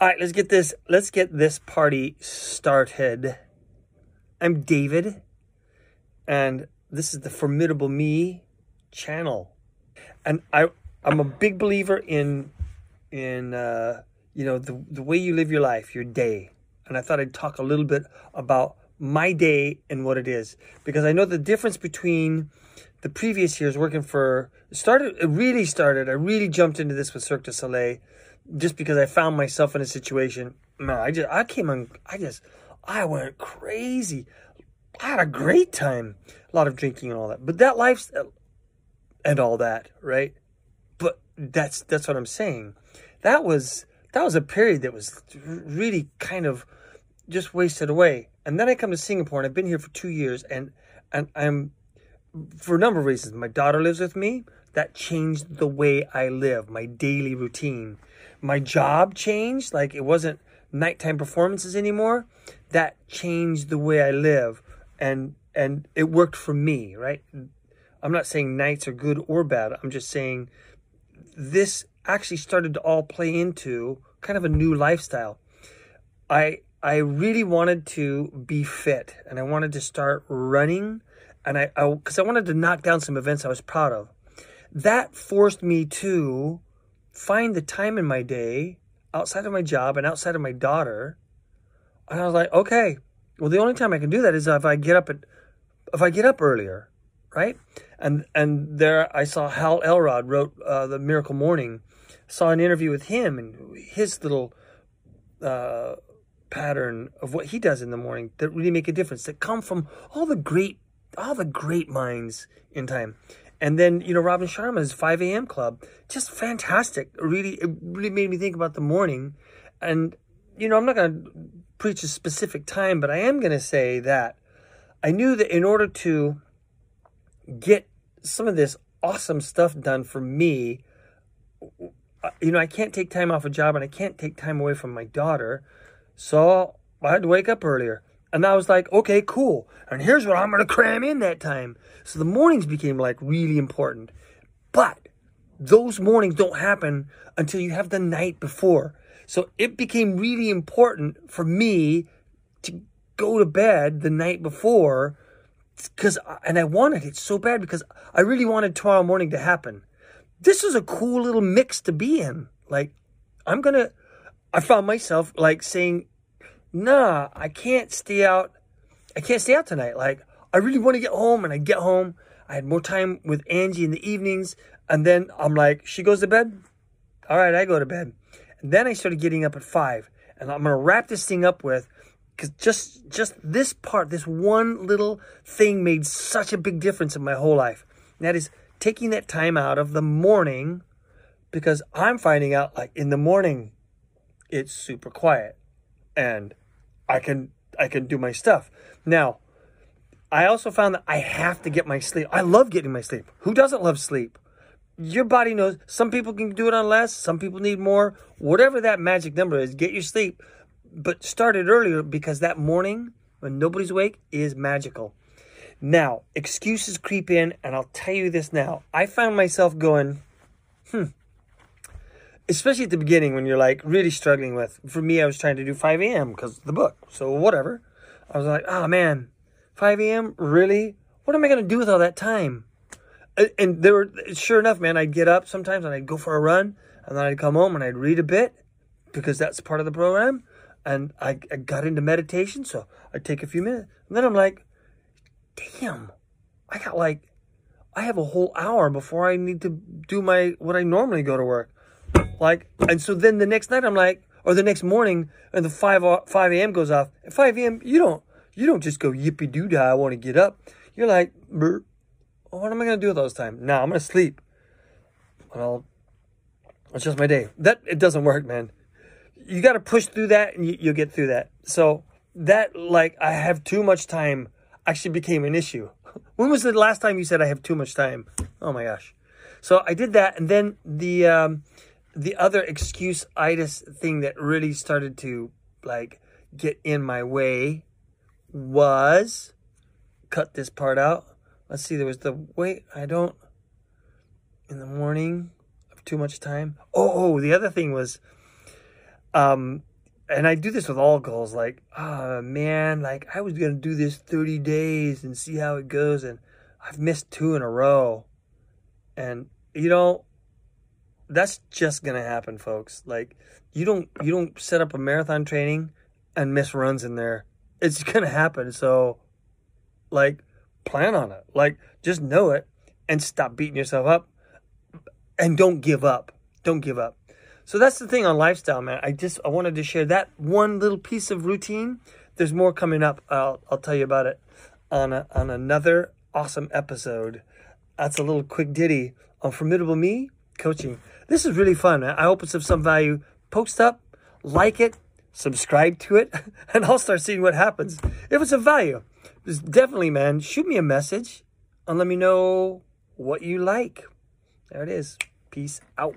All right, let's get this. Let's get this party started. I'm David, and this is the Formidable Me channel, and I I'm a big believer in in uh, you know the the way you live your life, your day, and I thought I'd talk a little bit about my day and what it is because I know the difference between the previous years working for started it really started. I really jumped into this with Cirque du Soleil just because I found myself in a situation. Man, I just I came on. I just I went crazy. I had a great time. A lot of drinking and all that. But that life's and all that, right? But that's that's what I'm saying. That was that was a period that was really kind of just wasted away. And then I come to Singapore and I've been here for two years and and I'm for a number of reasons. My daughter lives with me. That changed the way I live, my daily routine my job changed. Like it wasn't nighttime performances anymore. That changed the way I live, and and it worked for me. Right. I'm not saying nights are good or bad. I'm just saying this actually started to all play into kind of a new lifestyle. I I really wanted to be fit and I wanted to start running and I because I, I, wanted to knock down some events I was proud of. That forced me to find the time in my day outside of my job and outside of my daughter. And I was like, okay, well, the only time I can do that is if I get up at, if I get up earlier, right? And and there I saw Hal Elrod wrote uh, the Miracle Morning. Saw an interview with him and his little uh, pattern of what he does in the morning that really make a difference. That come from all the great, all the great minds in time. And then, you know, Robin Sharma's 5 a.m. club, just fantastic. Really, it really made me think about the morning. And, you know, I'm not going to preach a specific time, but I am going to say that I knew that in order to get some of this awesome stuff done for me, you know, I can't take time off a job and I can't take time away from my daughter. So I had to wake up earlier. And I was like, okay, cool. And here's what I'm going to cram in that time. So the mornings became like really important. But those mornings don't happen until you have the night before. So it became really important for me to go to bed the night before because and I wanted it so bad because I really wanted tomorrow morning to happen. This is a cool little mix to be in. Like I'm going to I found myself like saying nah, I can't stay out. I can't stay out tonight. Like, I really want to get home. And I get home. I had more time with Angie in the evenings. And then I'm like, she goes to bed. All right, I go to bed. And then I started getting up at five. And I'm going to wrap this thing up with, because just, just this part, this one little thing made such a big difference in my whole life. And that is taking that time out of the morning because I'm finding out like in the morning, it's super quiet. And I can I can do my stuff. Now, I also found that I have to get my sleep. I love getting my sleep. Who doesn't love sleep? Your body knows some people can do it on less, some people need more. Whatever that magic number is, get your sleep. But start it earlier because that morning when nobody's awake is magical. Now, excuses creep in, and I'll tell you this now. I found myself going, hmm, especially at the beginning when you're like really struggling with. For me, I was trying to do 5 a.m. because the book. So whatever. I was like, oh man, 5 a.m. Really? What am I gonna do with all that time? And there were sure enough, man. I'd get up sometimes and I'd go for a run, and then I'd come home and I'd read a bit because that's part of the program. And I, I got into meditation, so I'd take a few minutes, and then I'm like, damn, I got like I have a whole hour before I need to do my what I normally go to work. Like, and so then the next night I'm like, or the next morning, and the five five a.m. goes off. At five a.m. you don't you don't just go yippee doo dah. I want to get up. You're like, what am I gonna do with all this time? Nah, I'm gonna sleep. I'll. It's just my day. That it doesn't work, man. You got to push through that, and you, you'll get through that. So that like I have too much time actually became an issue. When was the last time you said I have too much time? Oh my gosh. So I did that, and then the um, the other excuse itis thing that really started to like get in my way was cut this part out. Let's see, there was the wait, I don't in the morning of too much time. Oh, oh, the other thing was um and I do this with all goals. Like, oh man, like I was gonna do this 30 days and see how it goes, and I've missed two in a row. And you know, that's just gonna happen, folks. Like, you don't you don't set up a marathon training and miss runs in there. It's gonna happen. So, like, plan on it. Like, just know it and stop beating yourself up. And don't give up. Don't give up. So that's the thing on lifestyle, man. I just I wanted to share that one little piece of routine. There's more coming up. I'll I'll tell you about it on a, on another awesome episode. That's a little quick ditty on Formidable Me coaching. This is really fun. I hope it's of some value. Post up, like it, subscribe to it, and I'll start seeing what happens. If it's of value, definitely, man, shoot me a message and let me know what you like. There it is. Peace out.